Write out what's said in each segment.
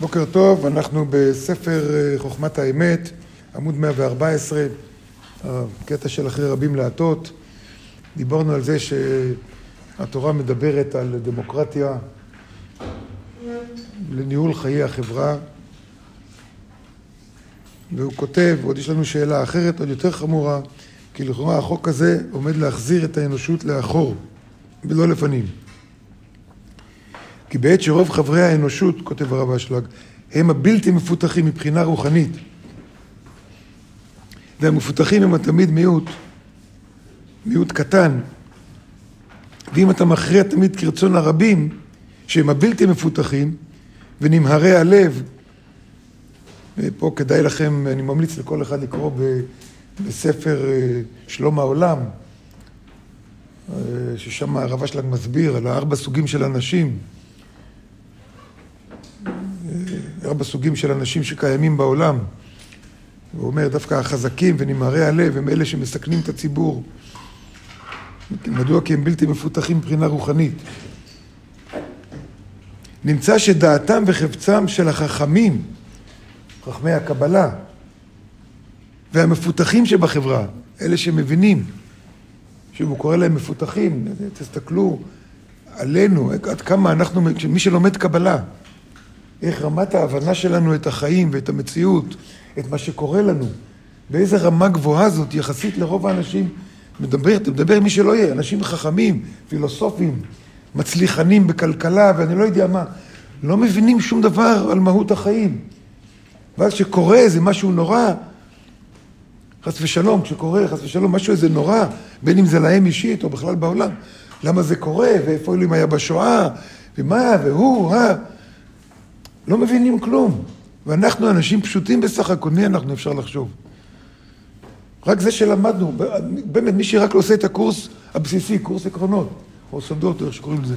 בוקר טוב, אנחנו בספר אה, חוכמת האמת, עמוד 114, הקטע של אחרי רבים להטות. דיברנו על זה שהתורה מדברת על דמוקרטיה לניהול חיי החברה, והוא כותב, עוד יש לנו שאלה אחרת, עוד יותר חמורה, כי לכאורה החוק הזה עומד להחזיר את האנושות לאחור ולא לפנים. כי בעת שרוב חברי האנושות, כותב הרב אשלג, הם הבלתי מפותחים מבחינה רוחנית, והמפותחים הם תמיד מיעוט, מיעוט קטן, ואם אתה מכריע תמיד כרצון הרבים, שהם הבלתי מפותחים ונמהרי הלב, ופה כדאי לכם, אני ממליץ לכל אחד לקרוא בספר אה, שלום העולם, אה, ששם הרב אשלג מסביר על הארבע סוגים של אנשים. ארבע סוגים של אנשים שקיימים בעולם. הוא אומר, דווקא החזקים ונמהרי הלב הם אלה שמסכנים את הציבור. מדוע? כי הם בלתי מפותחים מבחינה רוחנית. נמצא שדעתם וחפצם של החכמים, חכמי הקבלה, והמפותחים שבחברה, אלה שמבינים, שהוא קורא להם מפותחים, תסתכלו עלינו, עד כמה אנחנו, מי שלומד קבלה, איך רמת ההבנה שלנו את החיים ואת המציאות, את מה שקורה לנו, באיזה רמה גבוהה זאת יחסית לרוב האנשים. מדבר, אתה מדבר מי שלא יהיה, אנשים חכמים, פילוסופים, מצליחנים בכלכלה ואני לא יודע מה, לא מבינים שום דבר על מהות החיים. ואז כשקורה איזה משהו נורא, חס ושלום, כשקורה חס ושלום משהו איזה נורא, בין אם זה להם אישית או בכלל בעולם, למה זה קורה, ואיפה אלוהים היה בשואה, ומה, והוא, אה. לא מבינים כלום. ואנחנו אנשים פשוטים בסך הכל, מי אנחנו אפשר לחשוב? רק זה שלמדנו, באמת מי שרק עושה את הקורס הבסיסי, קורס עקרונות, או סודות, או איך שקוראים לזה,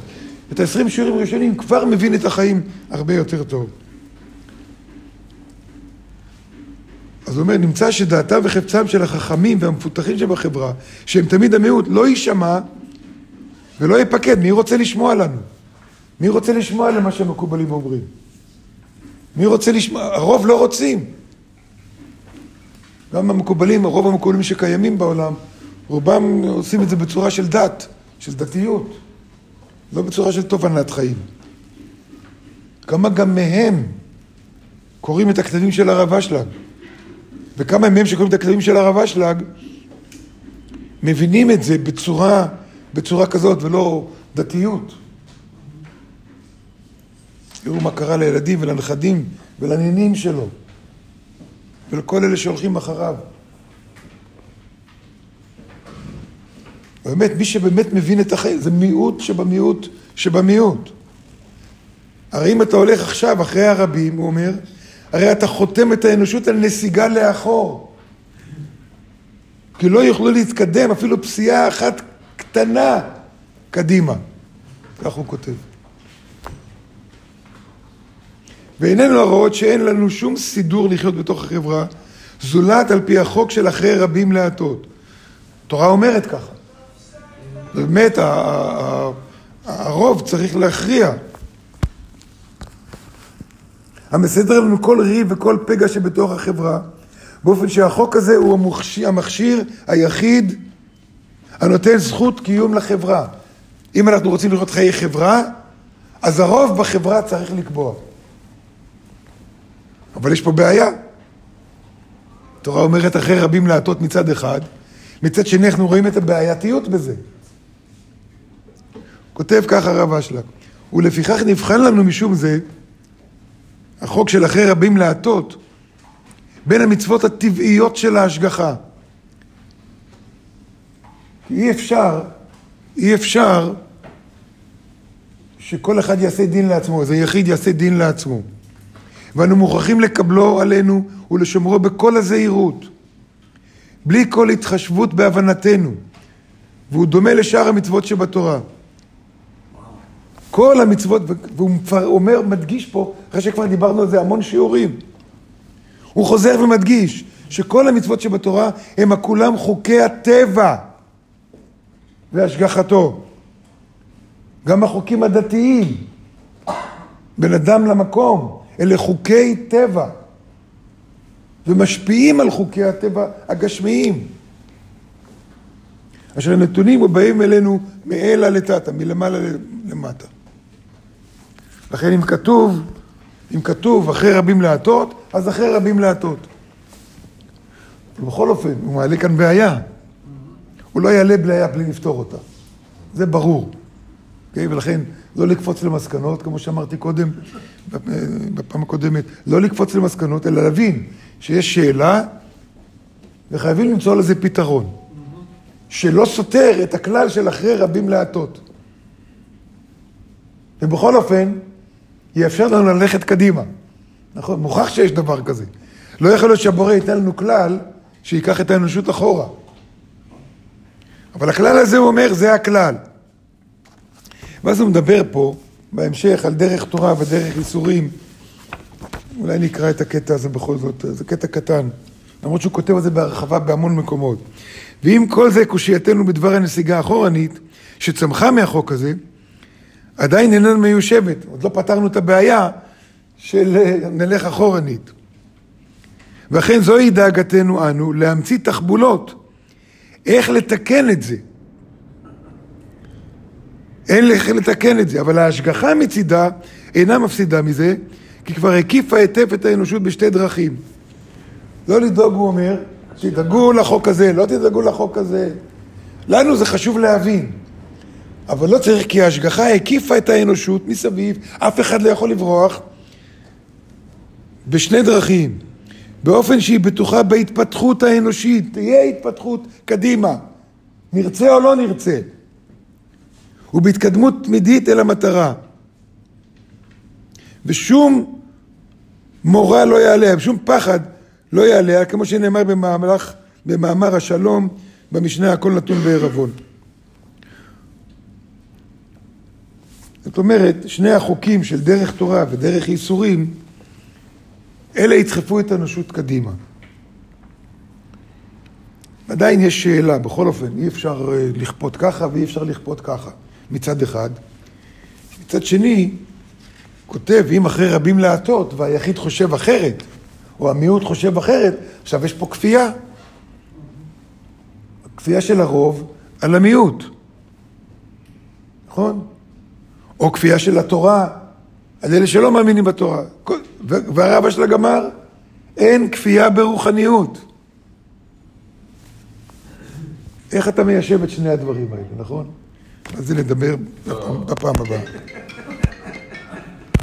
את ה-20 שיעורים הראשונים כבר מבין את החיים הרבה יותר טוב. אז הוא אומר, נמצא שדעתם וחפצם של החכמים והמפותחים שבחברה, שהם תמיד המיעוט, לא יישמע ולא ייפקד. מי רוצה לשמוע לנו? מי רוצה לשמוע למה שהמקובלים אומרים? מי רוצה לשמוע? הרוב לא רוצים. גם המקובלים, הרוב המקובלים שקיימים בעולם, רובם עושים את זה בצורה של דת, של דתיות, לא בצורה של תובנת חיים. כמה גם מהם קוראים את הכתבים של הרב אשלג, וכמה מהם שקוראים את הכתבים של הרב אשלג מבינים את זה בצורה, בצורה כזאת ולא דתיות. תראו מה קרה לילדים ולנכדים ולנינים שלו ולכל אלה שהולכים אחריו. באמת, מי שבאמת מבין את החיים, זה מיעוט שבמיעוט שבמיעוט. הרי אם אתה הולך עכשיו אחרי הרבים, הוא אומר, הרי אתה חותם את האנושות על נסיגה לאחור. כי לא יוכלו להתקדם אפילו פסיעה אחת קטנה קדימה. כך הוא כותב. ואיננו הרואות שאין לנו שום סידור לחיות בתוך החברה, זולת על פי החוק של אחרי רבים להטות. התורה אומרת ככה. באמת, הרוב צריך להכריע. המסדר לנו כל ריב וכל פגע שבתוך החברה, באופן שהחוק הזה הוא המכשיר, המכשיר היחיד הנותן זכות קיום לחברה. אם אנחנו רוצים לראות חיי חברה, אז הרוב בחברה צריך לקבוע. אבל יש פה בעיה. התורה אומרת אחרי רבים להטות מצד אחד, מצד שני אנחנו רואים את הבעייתיות בזה. כותב ככה הרב אשלג, ולפיכך נבחן לנו משום זה החוק של אחרי רבים להטות בין המצוות הטבעיות של ההשגחה. אי אפשר, אי אפשר שכל אחד יעשה דין לעצמו, איזה יחיד יעשה דין לעצמו. ואנו מוכרחים לקבלו עלינו ולשומרו בכל הזהירות, בלי כל התחשבות בהבנתנו, והוא דומה לשאר המצוות שבתורה. כל המצוות, והוא אומר, מדגיש פה, אחרי שכבר דיברנו על זה המון שיעורים, הוא חוזר ומדגיש שכל המצוות שבתורה הם כולם חוקי הטבע והשגחתו. גם החוקים הדתיים, בין אדם למקום, אלה חוקי טבע, ומשפיעים על חוקי הטבע הגשמיים. אשר הנתונים ובאים אלינו מעילה לטאטה, מלמעלה למטה. לכן אם כתוב, אם כתוב אחרי רבים להטות, אז אחרי רבים להטות. ובכל אופן, הוא מעלה כאן בעיה. הוא לא יעלה בעיה בלי לפתור אותה. זה ברור. Okay? אוקיי? ולכן, לא לקפוץ למסקנות, כמו שאמרתי קודם, בפעם הקודמת, לא לקפוץ למסקנות, אלא להבין שיש שאלה וחייבים למצוא לזה פתרון. שלא סותר את הכלל של אחרי רבים להטות. ובכל אופן, יאפשר לנו ללכת קדימה. נכון? מוכח שיש דבר כזה. לא יכול להיות שהבורא ייתן לנו כלל שייקח את האנושות אחורה. אבל הכלל הזה, הוא אומר, זה הכלל. ואז הוא מדבר פה, בהמשך, על דרך תורה ודרך איסורים. אולי נקרא את הקטע הזה בכל זאת, זה קטע קטן. למרות שהוא כותב על זה בהרחבה בהמון מקומות. ואם כל זה קושייתנו בדבר הנסיגה האחורנית, שצמחה מהחוק הזה, עדיין איננה מיושבת. עוד לא פתרנו את הבעיה של נלך אחורנית. ואכן זוהי דאגתנו אנו, להמציא תחבולות. איך לתקן את זה? אין איך לתקן את זה, אבל ההשגחה מצידה אינה מפסידה מזה, כי כבר הקיפה היטב את האנושות בשתי דרכים. לא לדאוג, הוא אומר, תדאגו לחוק הזה, לא תדאגו לחוק הזה. לנו זה חשוב להבין. אבל לא צריך, כי ההשגחה הקיפה את האנושות מסביב, אף אחד לא יכול לברוח, בשני דרכים. באופן שהיא בטוחה בהתפתחות האנושית, תהיה התפתחות קדימה, נרצה או לא נרצה, ובהתקדמות תמידית אל המטרה. ושום מורא לא יעלה, שום פחד לא יעלה, כמו שנאמר במהלך, במאמר השלום במשנה הכל נתון בערבון. זאת אומרת, שני החוקים של דרך תורה ודרך ייסורים, אלה ידחפו את האנושות קדימה. עדיין יש שאלה, בכל אופן, אי אפשר אה, לכפות ככה ואי אפשר לכפות ככה, מצד אחד. מצד שני, כותב, אם אחרי רבים להטות והיחיד חושב אחרת, או המיעוט חושב אחרת, עכשיו יש פה כפייה. כפייה של הרוב על המיעוט, נכון? או כפייה של התורה על אלה שלא מאמינים בתורה. והרבא של הגמר, אין כפייה ברוחניות. איך אתה מיישב את שני הדברים האלה, נכון? אז זה נדבר בפעם הבאה.